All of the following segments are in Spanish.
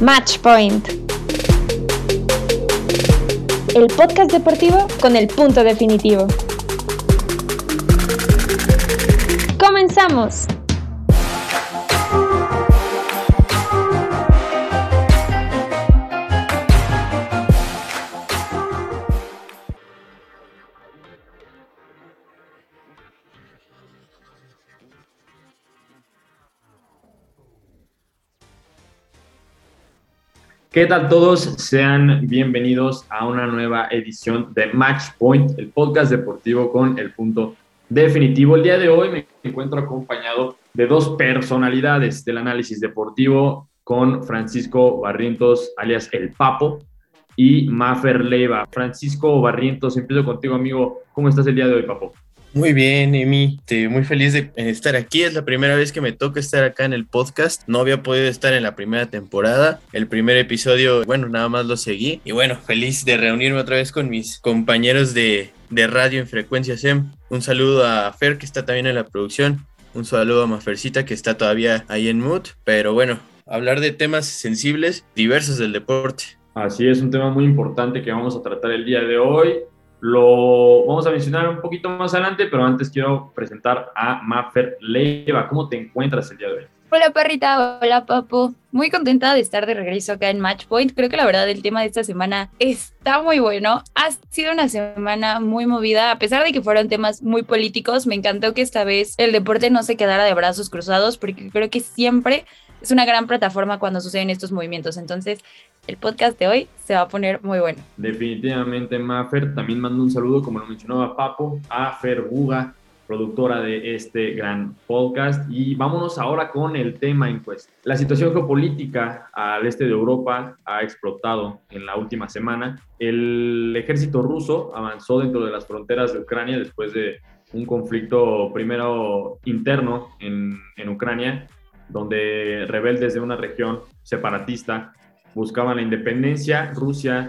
Match Point. El podcast deportivo con el punto definitivo. ¡Comenzamos! ¿Qué tal todos? Sean bienvenidos a una nueva edición de Match Point, el podcast deportivo con el punto definitivo. El día de hoy me encuentro acompañado de dos personalidades del análisis deportivo con Francisco Barrientos, alias El Papo, y Mafer Leiva. Francisco Barrientos, empiezo contigo, amigo. ¿Cómo estás el día de hoy, Papo? Muy bien, Emi. muy feliz de estar aquí. Es la primera vez que me toca estar acá en el podcast. No había podido estar en la primera temporada. El primer episodio, bueno, nada más lo seguí. Y bueno, feliz de reunirme otra vez con mis compañeros de, de radio en Frecuencia SEM. Un saludo a Fer, que está también en la producción. Un saludo a Mafercita, que está todavía ahí en mood. Pero bueno, hablar de temas sensibles, diversos del deporte. Así es, un tema muy importante que vamos a tratar el día de hoy. Lo vamos a mencionar un poquito más adelante, pero antes quiero presentar a Maffer Leiva. ¿Cómo te encuentras el día de hoy? Hola perrita, hola papu. Muy contenta de estar de regreso acá en Matchpoint. Creo que la verdad el tema de esta semana está muy bueno. Ha sido una semana muy movida, a pesar de que fueron temas muy políticos. Me encantó que esta vez el deporte no se quedara de brazos cruzados, porque creo que siempre es una gran plataforma cuando suceden estos movimientos. Entonces, el podcast de hoy se va a poner muy bueno. Definitivamente, Mafer. También mando un saludo, como lo mencionaba Papo, a Fer Buga, productora de este gran podcast. Y vámonos ahora con el tema en cuestión. La situación geopolítica al este de Europa ha explotado en la última semana. El ejército ruso avanzó dentro de las fronteras de Ucrania después de un conflicto primero interno en, en Ucrania donde rebeldes de una región separatista buscaban la independencia. Rusia,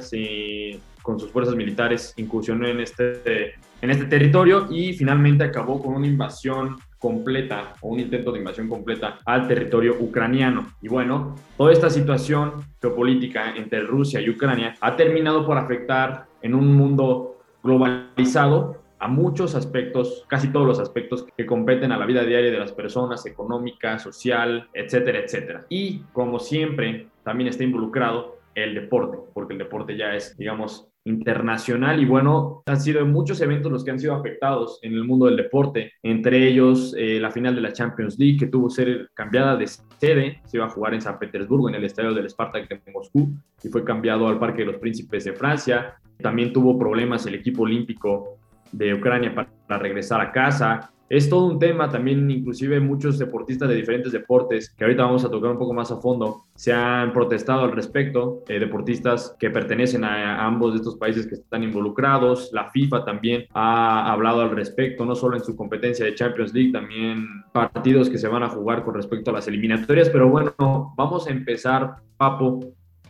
con sus fuerzas militares, incursionó en este, en este territorio y finalmente acabó con una invasión completa o un intento de invasión completa al territorio ucraniano. Y bueno, toda esta situación geopolítica entre Rusia y Ucrania ha terminado por afectar en un mundo globalizado a muchos aspectos, casi todos los aspectos que competen a la vida diaria de las personas, económica, social, etcétera, etcétera. Y como siempre, también está involucrado el deporte, porque el deporte ya es, digamos, internacional y bueno, han sido muchos eventos los que han sido afectados en el mundo del deporte, entre ellos eh, la final de la Champions League que tuvo que ser cambiada de sede, se iba a jugar en San Petersburgo en el estadio del Spartak de Moscú y fue cambiado al Parque de los Príncipes de Francia. También tuvo problemas el equipo olímpico de Ucrania para regresar a casa. Es todo un tema también, inclusive muchos deportistas de diferentes deportes, que ahorita vamos a tocar un poco más a fondo, se han protestado al respecto, eh, deportistas que pertenecen a, ambos de estos países que están involucrados, la FIFA también ha hablado al respecto, no solo en su competencia de Champions League, también partidos que se van a jugar con respecto a las eliminatorias, pero bueno, vamos a empezar, Papo,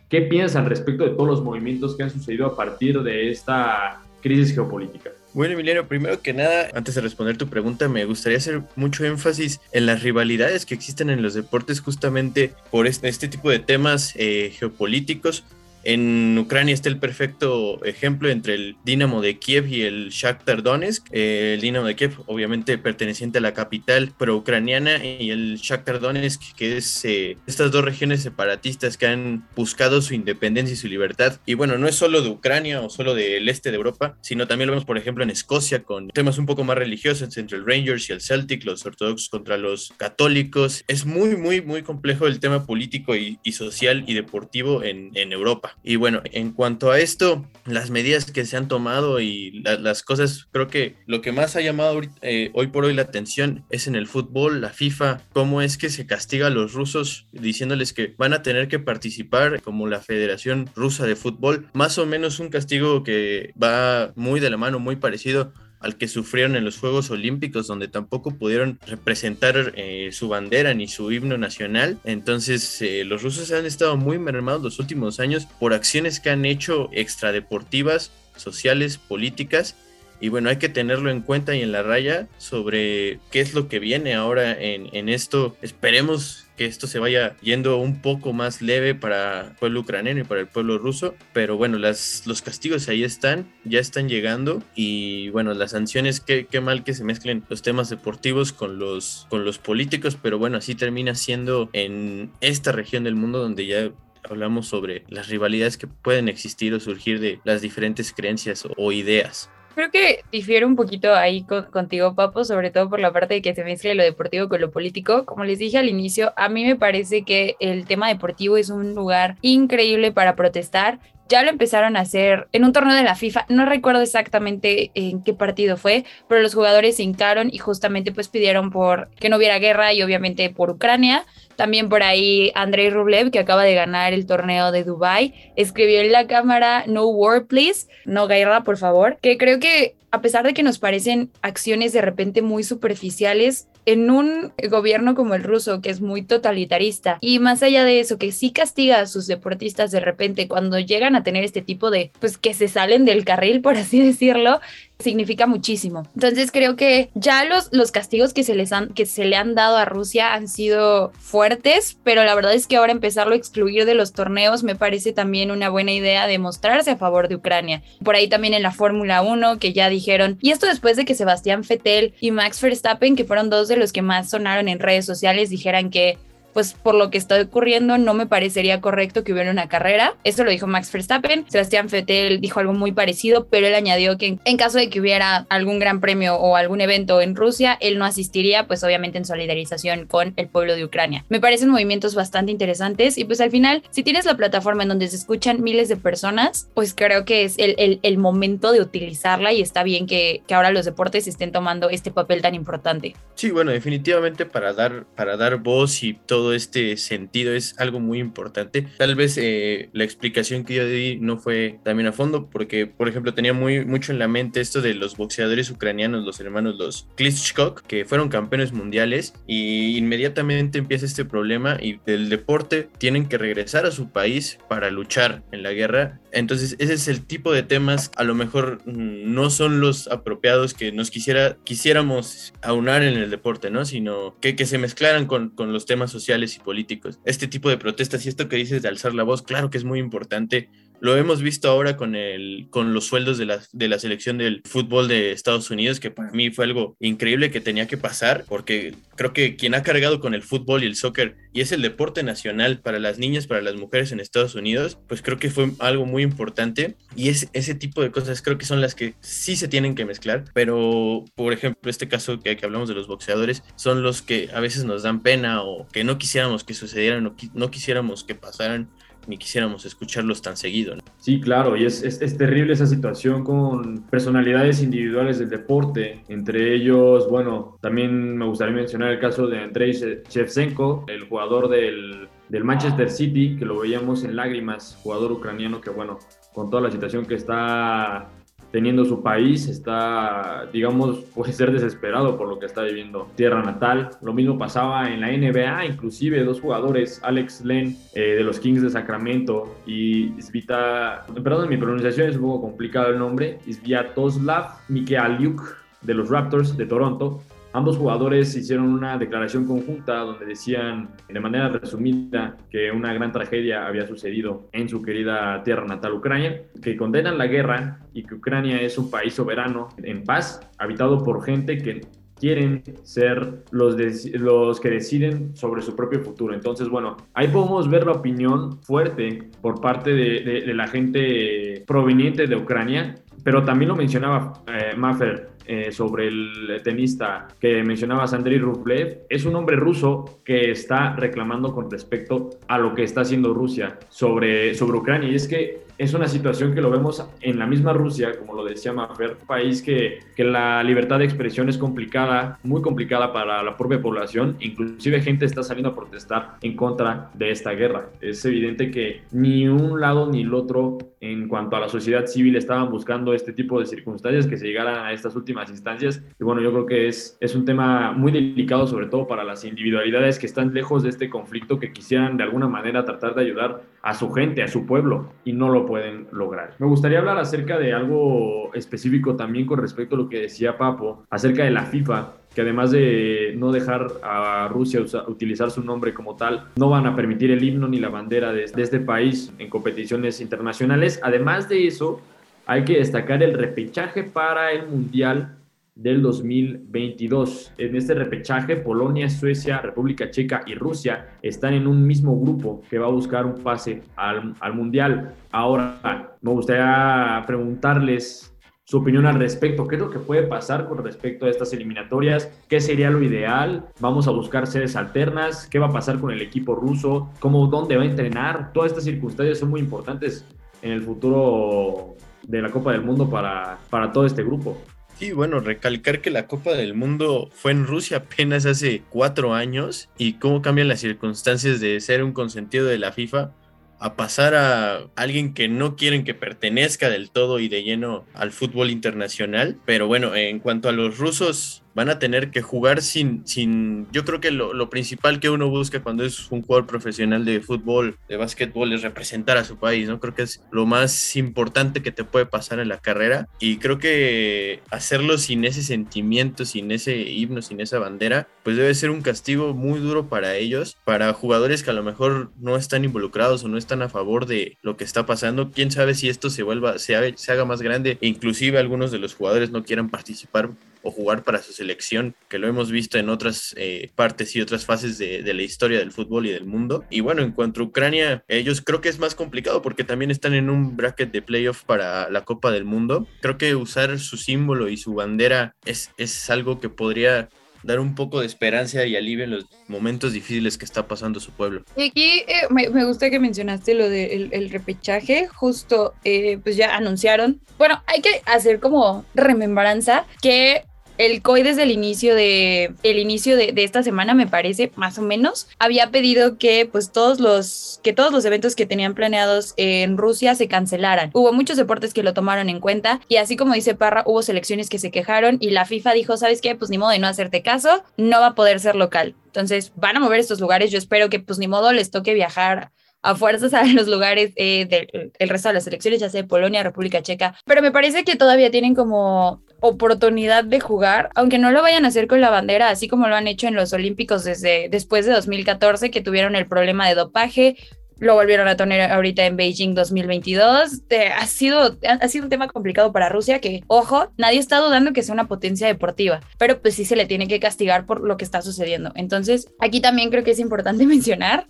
¿qué piensas al respecto de todos los movimientos que han sucedido a partir de esta crisis geopolítica? Bueno, Emiliano, primero que nada, antes de responder tu pregunta, me gustaría hacer mucho énfasis en las rivalidades que existen en los deportes justamente por este, este tipo de temas eh, geopolíticos en Ucrania está el perfecto ejemplo entre el Dinamo de Kiev y el Shakhtar Donetsk. Eh, el Dinamo de Kiev, obviamente perteneciente a la capital pro-ucraniana, y el Shakhtar Donetsk, que es eh, estas dos regiones separatistas que han buscado su independencia y su libertad. Y bueno, no es solo de Ucrania o solo del este de Europa, sino también lo vemos, por ejemplo, en Escocia con temas un poco más religiosos entre el Rangers y el Celtic, los ortodoxos contra los católicos. Es muy, muy, muy complejo el tema político y, social y deportivo en, en Europa. Y bueno, en cuanto a esto, las medidas que se han tomado y las cosas, creo que lo que más ha llamado eh, hoy por hoy la atención es en el fútbol, la FIFA, cómo es que se castiga a los rusos diciéndoles que van a tener que participar como la Federación Rusa de Fútbol, más o menos un castigo que va muy de la mano, muy parecido al que sufrieron en los Juegos Olímpicos, donde tampoco pudieron representar eh, su bandera ni su himno nacional. Entonces, eh, los rusos han estado muy mermados los últimos años por acciones que han hecho extradeportivas, sociales, políticas. Y bueno, hay que tenerlo en cuenta y en la raya sobre qué es lo que viene ahora en, en esto. Esperemos que esto se vaya yendo un poco más leve para el pueblo ucraniano y para el pueblo ruso, pero bueno, las, los castigos ahí están, ya están llegando y bueno, las sanciones, qué, qué mal que se mezclen los temas deportivos con los, con los políticos, pero bueno, así termina siendo en esta región del mundo donde ya hablamos sobre las rivalidades que pueden existir o surgir de las diferentes creencias o ideas. Creo que difiero un poquito ahí contigo, Papo, sobre todo por la parte de que se mezcle lo deportivo con lo político. Como les dije al inicio, a mí me parece que el tema deportivo es un lugar increíble para protestar ya lo empezaron a hacer en un torneo de la FIFA, no recuerdo exactamente en qué partido fue, pero los jugadores se hincaron y justamente pues pidieron por que no hubiera guerra y obviamente por Ucrania. También por ahí Andrei Rublev, que acaba de ganar el torneo de Dubai, escribió en la cámara No war please, no guerra por favor, que creo que a pesar de que nos parecen acciones de repente muy superficiales, en un gobierno como el ruso, que es muy totalitarista, y más allá de eso, que sí castiga a sus deportistas de repente cuando llegan a tener este tipo de, pues que se salen del carril, por así decirlo, significa muchísimo. Entonces creo que ya los, los castigos que se, les han, que se le han dado a Rusia han sido fuertes, pero la verdad es que ahora empezarlo a excluir de los torneos me parece también una buena idea de mostrarse a favor de Ucrania. Por ahí también en la Fórmula 1 que ya dijeron, y esto después de que Sebastián Vettel y Max Verstappen, que fueron dos de los que más sonaron en redes sociales, dijeran que pues por lo que está ocurriendo no me parecería correcto que hubiera una carrera. Esto lo dijo Max Verstappen. Sebastián Vettel dijo algo muy parecido, pero él añadió que en caso de que hubiera algún gran premio o algún evento en Rusia, él no asistiría, pues obviamente en solidarización con el pueblo de Ucrania. Me parecen movimientos bastante interesantes y pues al final, si tienes la plataforma en donde se escuchan miles de personas, pues creo que es el, el, momento de utilizarla y está bien que, que ahora los deportes estén tomando este papel tan importante. Sí, bueno, definitivamente para dar, para dar voz y todo todo este sentido es algo muy importante. Tal vez eh, la explicación que yo di no fue también a fondo, porque, por ejemplo, tenía muy, mucho en la mente esto de los boxeadores ucranianos, los hermanos, los Klitschko, que fueron campeones mundiales, y inmediatamente empieza este problema y del deporte tienen que regresar a su país para luchar en la guerra. Entonces, ese es el tipo de temas, a lo mejor mm, no son los apropiados que nos quisiera, quisiéramos aunar en el deporte, ¿no? Sino que, que se mezclaran con, con los temas sociales y políticos. Este tipo de protestas y esto que dices de alzar la voz, claro que es muy importante. Lo hemos visto ahora con, el, con los sueldos de la, de la selección del fútbol de Estados Unidos, que para mí fue algo increíble que tenía que pasar, porque creo que quien ha cargado con el fútbol y el soccer y es el deporte nacional para las niñas, para las mujeres en Estados Unidos, pues creo que fue algo muy importante y es, ese tipo de cosas creo que son las que sí se tienen que mezclar, pero por ejemplo este caso que, que hablamos de los boxeadores son los que a veces nos dan pena o que no quisiéramos que sucedieran o no quisiéramos que pasaran ni quisiéramos escucharlos tan seguido. Sí, claro, y es, es, terrible esa situación con personalidades individuales del deporte, entre ellos, bueno, también me gustaría mencionar el caso de Andrei Shevchenko, el jugador del, del Manchester City, que lo veíamos en lágrimas, jugador ucraniano que, bueno, con toda la situación que está teniendo su país, está, digamos, puede ser desesperado por lo que está viviendo tierra natal. Lo mismo pasaba en la NBA, inclusive dos jugadores, Alex Len eh, de los Kings de Sacramento y Svita, perdón, mi pronunciación es un poco complicado el nombre, Sviatoslav Mikhailiuk de los Raptors de Toronto, Ambos jugadores hicieron una declaración conjunta donde decían de manera resumida que una gran tragedia había sucedido en su querida tierra natal Ucrania, que condenan la guerra y que Ucrania es un país soberano en paz, habitado por gente que quieren ser los, los que deciden sobre su propio futuro. Entonces, bueno, ahí podemos ver la opinión fuerte por parte de, la gente proveniente de Ucrania, pero también lo mencionaba eh, Maffer, eh, sobre el tenista que mencionabas, Andrei Rublev, es un hombre ruso que está reclamando con respecto a lo que está haciendo Rusia sobre, sobre Ucrania. Y es que es una situación que lo vemos en la misma Rusia, como lo decía Mafer, país que, que la libertad de expresión es complicada, muy complicada para la propia población, inclusive gente está saliendo a protestar en contra de esta guerra. Es evidente que ni un lado ni el otro en cuanto a la sociedad civil estaban buscando este tipo de circunstancias que se llegaran a estas últimas instancias. Y bueno, yo creo que es, es un tema muy delicado, sobre todo para las individualidades que están lejos de este conflicto, que quisieran de alguna manera tratar de ayudar a su gente, a su pueblo, y no lo pueden lograr. Me gustaría hablar acerca de algo específico también con respecto a lo que decía Papo, acerca de la FIFA que además de no dejar a Rusia utilizar su nombre como tal, no van a permitir el himno ni la bandera de, este país en competiciones internacionales. Además de eso, hay que destacar el repechaje para el Mundial del 2022. En este repechaje, Polonia, Suecia, República Checa y Rusia están en un mismo grupo que va a buscar un pase al, al Mundial. Ahora, me gustaría preguntarles su opinión al respecto. ¿Qué es lo que puede pasar con respecto a estas eliminatorias? ¿Qué sería lo ideal? ¿Vamos a buscar sedes alternas? ¿Qué va a pasar con el equipo ruso? ¿Cómo, dónde va a entrenar? Todas estas circunstancias son muy importantes en el futuro de la Copa del Mundo para, para todo este grupo. Sí, bueno, recalcar que la Copa del Mundo fue en Rusia apenas hace cuatro años y cómo cambian las circunstancias de ser un consentido de la FIFA a pasar a alguien que no quieren que pertenezca del todo y de lleno al fútbol internacional. Pero bueno, en cuanto a los rusos, van a tener que jugar sin, sin yo creo que lo, lo, principal que uno busca cuando es un jugador profesional de fútbol, de básquetbol, es representar a su país, ¿no? Creo que es lo más importante que te puede pasar en la carrera y creo que hacerlo sin ese sentimiento, sin ese himno, sin esa bandera, pues debe ser un castigo muy duro para ellos, para jugadores que a lo mejor no están involucrados o no están a favor de lo que está pasando, quién sabe si esto se vuelva, se se haga más grande e inclusive algunos de los jugadores no quieran participar o jugar para su selección, que lo hemos visto en otras eh, partes y otras fases de, la historia del fútbol y del mundo. Y bueno, en cuanto a Ucrania, ellos creo que es más complicado porque también están en un bracket de playoff para la Copa del Mundo. Creo que usar su símbolo y su bandera es, es algo que podría dar un poco de esperanza y alivio en los momentos difíciles que está pasando su pueblo. Y aquí eh, me, me, gusta que mencionaste lo del de el repechaje, justo eh, pues ya anunciaron. Bueno, hay que hacer como remembranza que el COI desde el inicio de el inicio de, esta semana me parece más o menos había pedido que pues todos los que todos los eventos que tenían planeados en Rusia se cancelaran. Hubo muchos deportes que lo tomaron en cuenta y así como dice Parra hubo selecciones que se quejaron y la FIFA dijo sabes qué pues ni modo de no hacerte caso no va a poder ser local entonces van a mover estos lugares. Yo espero que pues ni modo les toque viajar a fuerzas a los lugares eh, del el resto de las elecciones, ya sea Polonia, República Checa, pero me parece que todavía tienen como oportunidad de jugar, aunque no lo vayan a hacer con la bandera, así como lo han hecho en los Olímpicos desde después de 2014, que tuvieron el problema de dopaje, lo volvieron a tener ahorita en Beijing 2022. Eh, ha, sido, ha sido un tema complicado para Rusia que, ojo, nadie está dudando que sea una potencia deportiva, pero pues sí se le tiene que castigar por lo que está sucediendo. Entonces, aquí también creo que es importante mencionar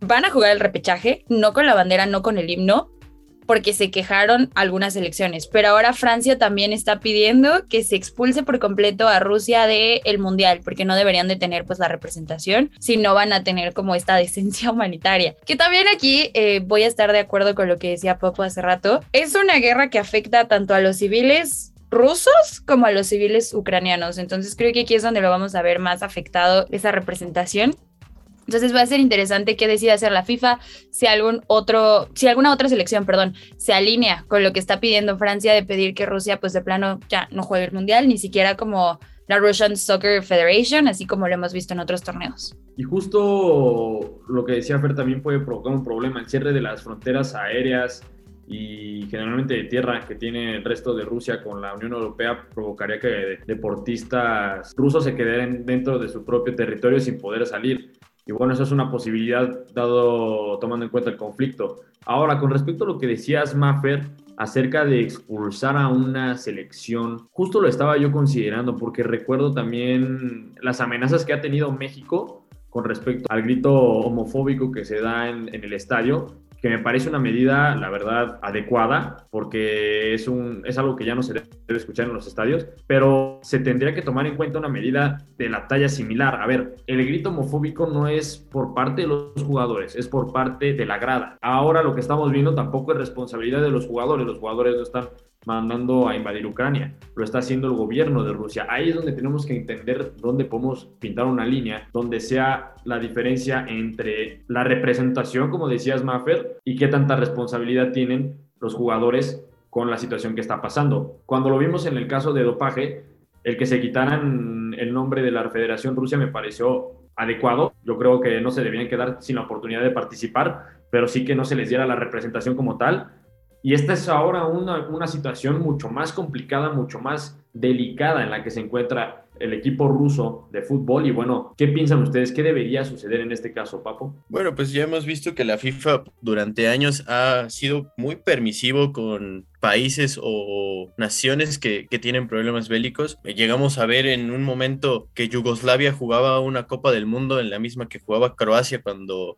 van a jugar el repechaje, no con la bandera, no con el himno, porque se quejaron algunas elecciones. Pero ahora Francia también está pidiendo que se expulse por completo a Rusia del el mundial, porque no deberían de tener pues la representación si no van a tener como esta decencia humanitaria. Que también aquí eh, voy a estar de acuerdo con lo que decía Popo hace rato. Es una guerra que afecta tanto a los civiles rusos como a los civiles ucranianos. Entonces creo que aquí es donde lo vamos a ver más afectado esa representación. Entonces va a ser interesante qué decida hacer la FIFA, si algún otro, si alguna otra selección, perdón, se alinea con lo que está pidiendo Francia de pedir que Rusia, pues de plano ya no juegue el mundial, ni siquiera como la Russian Soccer Federation, así como lo hemos visto en otros torneos. Y justo lo que decía Fer también puede provocar un problema, el cierre de las fronteras aéreas y generalmente de tierra que tiene el resto de Rusia con la Unión Europea provocaría que deportistas rusos se queden dentro de su propio territorio sin poder salir. Y bueno, eso es una posibilidad dado tomando en cuenta el conflicto. Ahora, con respecto a lo que decías, Maffer, acerca de expulsar a una selección, justo lo estaba yo considerando porque recuerdo también las amenazas que ha tenido México con respecto al grito homofóbico que se da en, en el estadio que me parece una medida, la verdad, adecuada, porque es, un, es algo que ya no se debe escuchar en los estadios, pero se tendría que tomar en cuenta una medida de la talla similar. A ver, el grito homofóbico no es por parte de los jugadores, es por parte de la grada. Ahora lo que estamos viendo tampoco es responsabilidad de los jugadores, los jugadores no están mandando a invadir Ucrania, lo está haciendo el gobierno de Rusia. Ahí es donde tenemos que entender dónde podemos pintar una línea donde sea la diferencia entre la representación, como decías Maffer, y qué tanta responsabilidad tienen los jugadores con la situación que está pasando. Cuando lo vimos en el caso de dopaje, el que se quitaran el nombre de la Federación Rusia me pareció adecuado. Yo creo que no se debían quedar sin la oportunidad de participar, pero sí que no se les diera la representación como tal Y esta es ahora una, una situación mucho más complicada, mucho más delicada en la que se encuentra el equipo ruso de fútbol. Y bueno, ¿qué piensan ustedes? ¿Qué debería suceder en este caso, Papo? Bueno, pues ya hemos visto que la FIFA durante años ha sido muy permisivo con países o naciones que, que, tienen problemas bélicos. Llegamos a ver en un momento que Yugoslavia jugaba una Copa del Mundo en la misma que jugaba Croacia cuando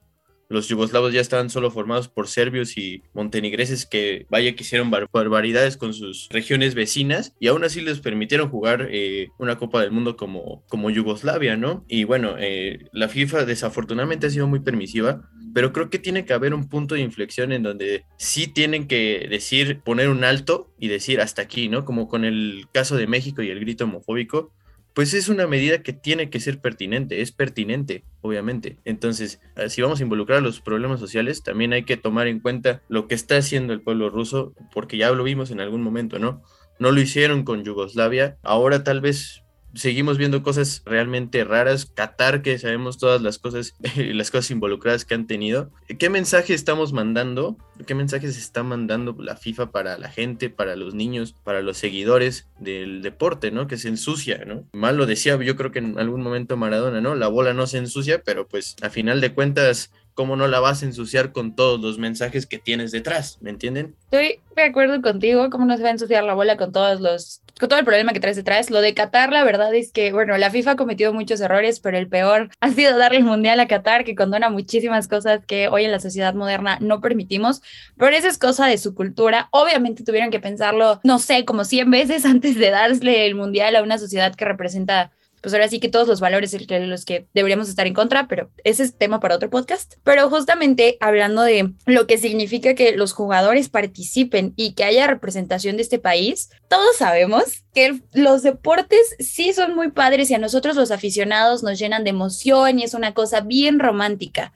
los yugoslavos ya estaban solo formados por serbios y montenegreses que vaya que hicieron barbaridades con sus regiones vecinas y aún así les permitieron jugar eh, una Copa del Mundo como, como Yugoslavia, ¿no? Y bueno, eh, la FIFA desafortunadamente ha sido muy permisiva, pero creo que tiene que haber un punto de inflexión en donde sí tienen que decir, poner un alto y decir hasta aquí, ¿no? Como con el caso de México y el grito homofóbico, pues es una medida que tiene que ser pertinente, es pertinente, obviamente. Entonces, ah, si vamos a involucrar a los problemas sociales, también hay que tomar en cuenta lo que está haciendo el pueblo ruso, porque ya lo vimos en algún momento, ¿no? No lo hicieron con Yugoslavia, ahora tal vez seguimos viendo cosas realmente raras. Qatar, que sabemos todas las cosas, las cosas involucradas que han tenido. ¿Qué mensaje estamos mandando? ¿Qué mensajes está mandando la FIFA para la gente, para los niños, para los seguidores del deporte, ¿no? Que se ensucia, ¿no? Mal lo decía, yo creo que en algún momento Maradona, ¿no? La bola no se ensucia, pero pues a final de cuentas ¿cómo no la vas a ensuciar con todos los mensajes que tienes detrás? ¿Me entienden? Estoy de acuerdo contigo, ¿cómo no se va a ensuciar la bola con todos los, con todo el problema que traes detrás? Lo de Qatar, la verdad es que, bueno, la FIFA ha cometido muchos errores, pero el peor ha sido darle el mundial a Qatar, que condona muchísimas cosas que hoy en la sociedad moderna no permitimos, pero esa es cosa de su cultura. Obviamente tuvieron que pensarlo, no sé, como 100 veces antes de darle el mundial a una sociedad que representa pues ahora sí que todos los valores de los que deberíamos estar en contra, pero ese es tema para otro podcast. Pero justamente hablando de lo que significa que los jugadores participen y que haya representación de este país, todos sabemos que los deportes sí son muy padres y a nosotros los aficionados nos llenan de emoción y es una cosa bien romántica.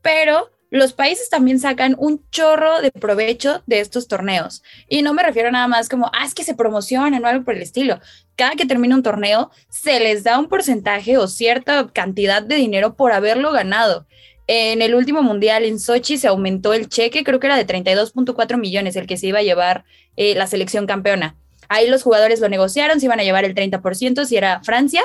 Pero los países también sacan un chorro de provecho de estos torneos. Y no me refiero nada más como, ah, es que se promocionan o algo por el estilo. Cada que termina un torneo, se les da un porcentaje o cierta cantidad de dinero por haberlo ganado. En el último mundial en Sochi se aumentó el cheque, creo que era de 32.4 millones el que se iba a llevar eh, la selección campeona. Ahí los jugadores lo negociaron, se iban a llevar el 30% si era Francia.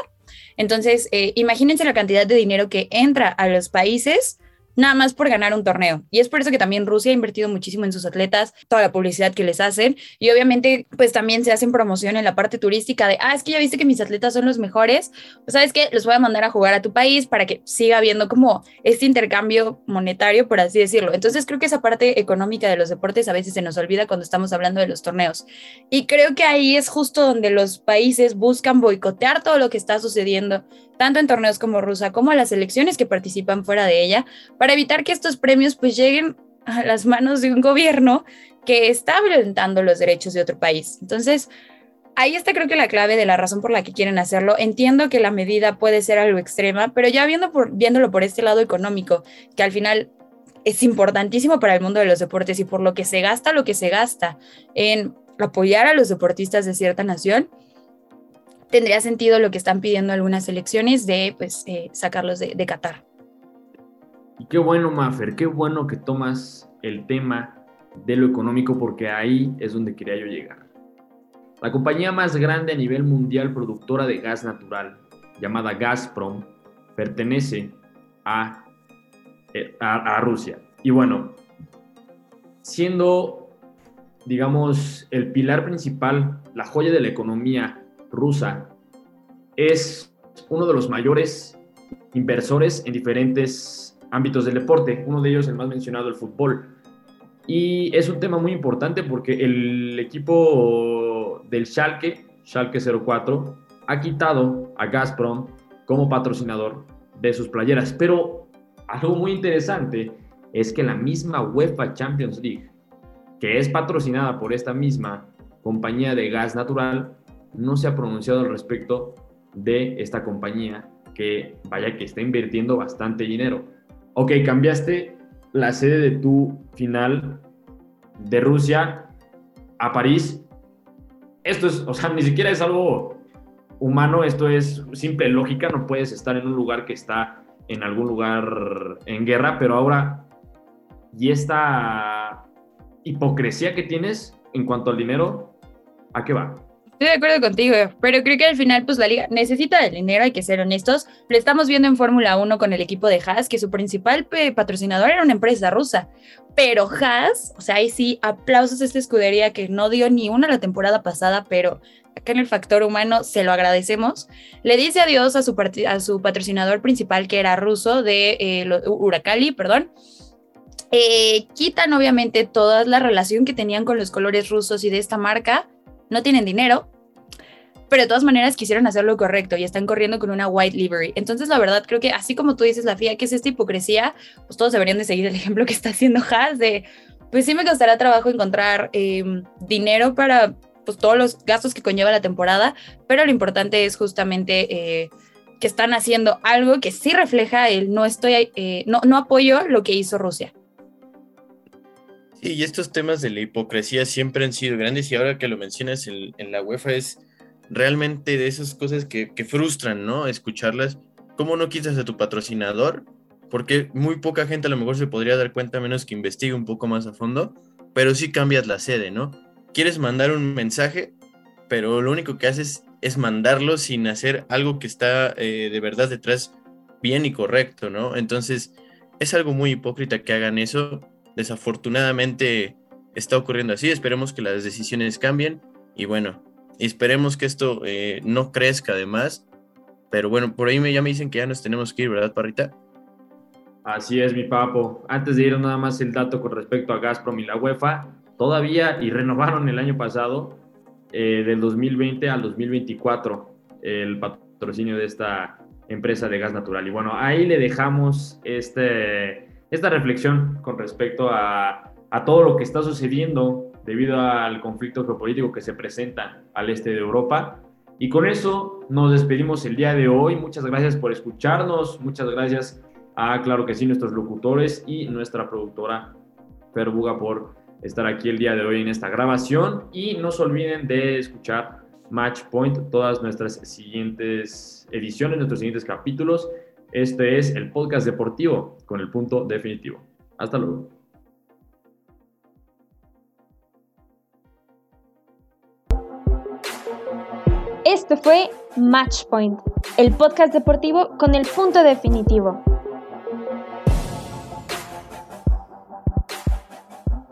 Entonces, eh, imagínense la cantidad de dinero que entra a los países nada más por ganar un torneo. Y es por eso que también Rusia ha invertido muchísimo en sus atletas, toda la publicidad que les hacen. Y obviamente, pues también se hacen promoción en la parte turística de, ah, es que ya viste que mis atletas son los mejores, pues sabes que los voy a mandar a jugar a tu país para que siga habiendo como este intercambio monetario, por así decirlo. Entonces creo que esa parte económica de los deportes a veces se nos olvida cuando estamos hablando de los torneos. Y creo que ahí es justo donde los países buscan boicotear todo lo que está sucediendo, tanto en torneos como Rusia, como a las elecciones que participan fuera de ella, para evitar que estos premios pues lleguen a las manos de un gobierno que está violentando los derechos de otro país. Entonces, ahí está creo que la clave de la razón por la que quieren hacerlo. Entiendo que la medida puede ser algo extrema, pero ya viendo por, viéndolo por este lado económico, que al final es importantísimo para el mundo de los deportes y por lo que se gasta, lo que se gasta en apoyar a los deportistas de cierta nación, tendría sentido lo que están pidiendo algunas elecciones de pues, eh, sacarlos de, de Qatar. Y qué bueno, Maffer, qué bueno que tomas el tema de lo económico porque ahí es donde quería yo llegar. La compañía más grande a nivel mundial productora de gas natural, llamada Gazprom, pertenece a, eh, a, a Rusia. Y bueno, siendo, digamos, el pilar principal, la joya de la economía rusa, es uno de los mayores inversores en diferentes ámbitos del deporte, uno de ellos el más mencionado, el fútbol. Y es un tema muy importante porque el equipo del Schalke, Schalke 04, ha quitado a Gazprom como patrocinador de sus playeras. Pero algo muy interesante es que la misma UEFA Champions League, que es patrocinada por esta misma compañía de gas natural, no se ha pronunciado al respecto de esta compañía que vaya que está invirtiendo bastante dinero ok, cambiaste la sede de tu final de Rusia a París. Esto es, o sea, ni siquiera es algo humano, esto es simple lógica, no puedes estar en un lugar que está en algún lugar en guerra, pero ahora y esta hipocresía que tienes en cuanto al dinero, ¿a qué va? Estoy de acuerdo contigo, pero creo que al final, pues la liga necesita el dinero, hay que ser honestos. Lo estamos viendo en Fórmula 1 con el equipo de Haas, que su principal patrocinador era una empresa rusa. Pero Haas, o sea, ahí sí, aplausos a esta escudería que no dio ni una la temporada pasada, pero acá en el factor humano se lo agradecemos. Le dice adiós a su, a su patrocinador principal, que era ruso, de eh, Uracali, perdón. Eh, quitan obviamente toda la relación que tenían con los colores rusos y de esta marca no tienen dinero, pero de todas maneras quisieron hacer lo correcto y están corriendo con una white livery. Entonces, la verdad, creo que así como tú dices, la FIA, que es esta hipocresía, pues todos deberían de seguir el ejemplo que está haciendo Haas de, pues sí me costará trabajo encontrar em, dinero para pues todos los gastos que conlleva la temporada, pero lo importante es justamente eh, que están haciendo algo que sí refleja el no estoy, eh, no, no apoyo lo que hizo Rusia. Sí, y estos temas de la hipocresía siempre han sido grandes y ahora que lo mencionas en, la UEFA es realmente de esas cosas que, frustran, ¿no? Escucharlas. ¿Cómo no quitas a tu patrocinador? Porque muy poca gente a lo mejor se podría dar cuenta menos que investigue un poco más a fondo, pero sí cambias la sede, ¿no? Quieres mandar un mensaje, pero lo único que haces es mandarlo sin hacer algo que está eh, de verdad detrás bien y correcto, ¿no? Entonces, es algo muy hipócrita que hagan eso desafortunadamente está ocurriendo así. Esperemos que las decisiones cambien y bueno, esperemos que esto eh, no crezca además. Pero bueno, por ahí me, ya me dicen que ya nos tenemos que ir, ¿verdad, Parrita? Así es, mi papo. Antes de ir nada más el dato con respecto a Gazprom y la UEFA, todavía y renovaron el año pasado, eh, del 2020 al 2024, el patrocinio de esta empresa de gas natural. Y bueno, ahí le dejamos este esta reflexión con respecto a, todo lo que está sucediendo debido al conflicto geopolítico que se presenta al este de Europa. Y con eso nos despedimos el día de hoy. Muchas gracias por escucharnos. Muchas gracias a, claro que sí, nuestros locutores y nuestra productora Ferbuga por estar aquí el día de hoy en esta grabación. Y no se olviden de escuchar Match Point, todas nuestras siguientes ediciones, nuestros siguientes capítulos. Este es el podcast deportivo con el punto definitivo. Hasta luego. Este fue Matchpoint, el podcast deportivo con el punto definitivo.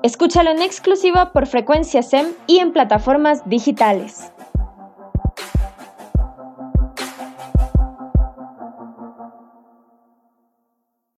Escúchalo en exclusiva por frecuencia SEM y en plataformas digitales.